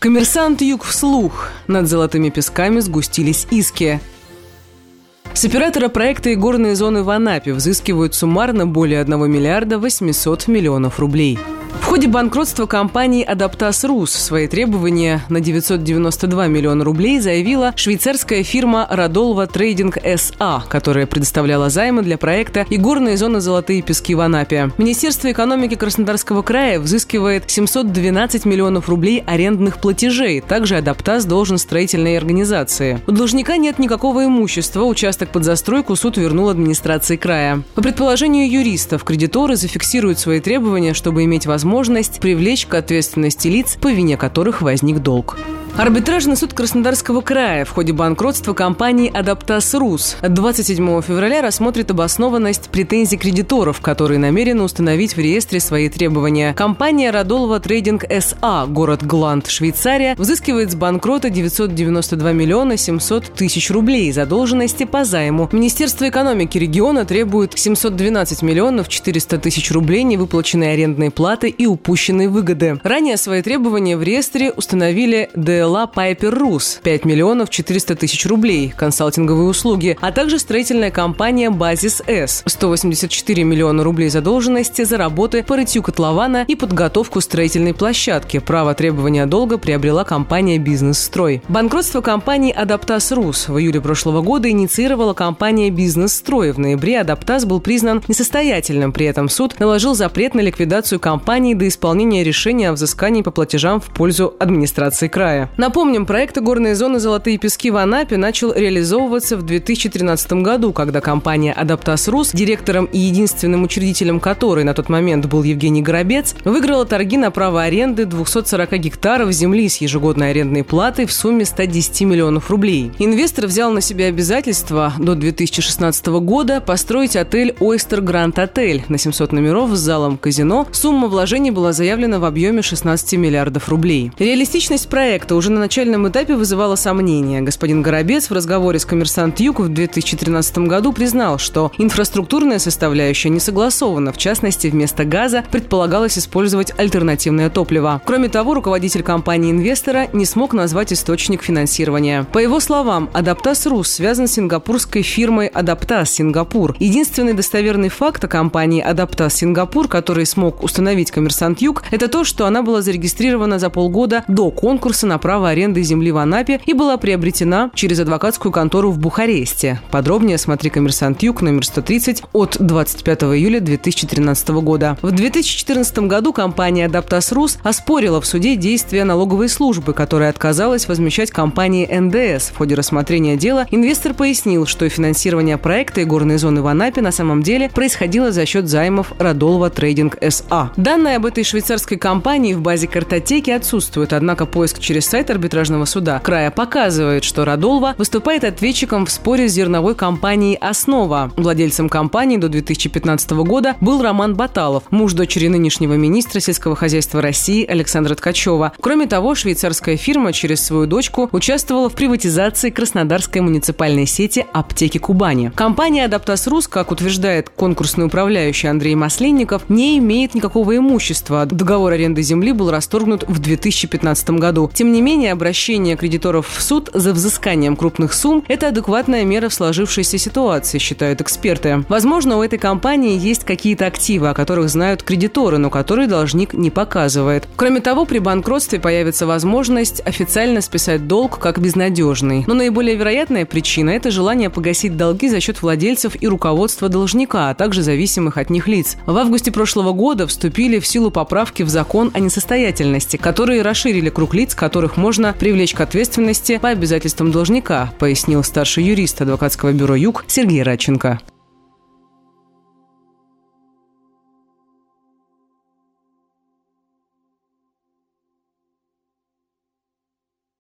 Коммерсант Юг вслух. Над золотыми песками сгустились иски. С оператора проекта и горные зоны в Анапе взыскивают суммарно более 1 миллиарда 800 миллионов рублей. В ходе банкротства компании «Адаптас Рус» свои требования на 992 миллиона рублей заявила швейцарская фирма «Радолва Трейдинг СА», которая предоставляла займы для проекта и горные зоны «Золотые пески» в Анапе. Министерство экономики Краснодарского края взыскивает 712 миллионов рублей арендных платежей. Также «Адаптас» должен строительной организации. У должника нет никакого имущества. Участок под застройку суд вернул администрации края. По предположению юристов, кредиторы зафиксируют свои требования, чтобы иметь возможность возможность привлечь к ответственности лиц, по вине которых возник долг. Арбитражный суд Краснодарского края в ходе банкротства компании «Адаптас Рус» 27 февраля рассмотрит обоснованность претензий кредиторов, которые намерены установить в реестре свои требования. Компания «Радолова Трейдинг СА», город Гланд, Швейцария, взыскивает с банкрота 992 миллиона 700 тысяч рублей задолженности по займу. Министерство экономики региона требует 712 миллионов 400 тысяч рублей невыплаченной арендной платы и упущенной выгоды. Ранее свои требования в реестре установили ДЛ ла Пайпер Рус 5 миллионов 400 тысяч рублей, консалтинговые услуги, а также строительная компания Базис С 184 миллиона рублей задолженности за работы по рытью котлована и подготовку строительной площадки. Право требования долга приобрела компания «Бизнес-строй». Банкротство компании «Адаптас Рус» в июле прошлого года инициировала компания «Бизнес-строй». В ноябре «Адаптас» был признан несостоятельным. При этом суд наложил запрет на ликвидацию компании до исполнения решения о взыскании по платежам в пользу администрации края. Напомним, проект «Горные зоны Золотые пески» в Анапе начал реализовываться в 2013 году, когда компания «Адаптас Рус», директором и единственным учредителем которой на тот момент был Евгений Горобец, выиграла торги на право аренды 240 гектаров земли с ежегодной арендной платой в сумме 110 миллионов рублей. Инвестор взял на себя обязательство до 2016 года построить отель «Ойстер Гранд Отель» на 700 номеров с залом казино. Сумма вложений была заявлена в объеме 16 миллиардов рублей. Реалистичность проекта уже на начальном этапе вызывало сомнения. Господин Горобец в разговоре с «Коммерсант Юг» в 2013 году признал, что инфраструктурная составляющая не согласована. В частности, вместо газа предполагалось использовать альтернативное топливо. Кроме того, руководитель компании-инвестора не смог назвать источник финансирования. По его словам, «Адаптас Рус» связан с сингапурской фирмой «Адаптас Сингапур». Единственный достоверный факт о компании «Адаптас Сингапур», который смог установить «Коммерсант Юг», это то, что она была зарегистрирована за полгода до конкурса на право аренды земли в Анапе и была приобретена через адвокатскую контору в Бухаресте. Подробнее смотри «Коммерсант Юг» номер 130 от 25 июля 2013 года. В 2014 году компания «Адаптас Рус» оспорила в суде действия налоговой службы, которая отказалась возмещать компании НДС. В ходе рассмотрения дела инвестор пояснил, что финансирование проекта и горной зоны в Анапе на самом деле происходило за счет займов Радолова Трейдинг СА. Данные об этой швейцарской компании в базе картотеки отсутствуют, однако поиск через сайт арбитражного суда края показывает, что Радолва выступает ответчиком в споре с зерновой компанией «Основа». Владельцем компании до 2015 года был Роман Баталов, муж дочери нынешнего министра сельского хозяйства России Александра Ткачева. Кроме того, швейцарская фирма через свою дочку участвовала в приватизации Краснодарской муниципальной сети «Аптеки Кубани». Компания «Адаптас Рус», как утверждает конкурсный управляющий Андрей Масленников, не имеет никакого имущества. Договор аренды земли был расторгнут в 2015 году. Тем не менее, менее, обращение кредиторов в суд за взысканием крупных сумм – это адекватная мера в сложившейся ситуации, считают эксперты. Возможно, у этой компании есть какие-то активы, о которых знают кредиторы, но которые должник не показывает. Кроме того, при банкротстве появится возможность официально списать долг как безнадежный. Но наиболее вероятная причина – это желание погасить долги за счет владельцев и руководства должника, а также зависимых от них лиц. В августе прошлого года вступили в силу поправки в закон о несостоятельности, которые расширили круг лиц, которых можно привлечь к ответственности по обязательствам должника, пояснил старший юрист адвокатского бюро «Юг» Сергей Радченко.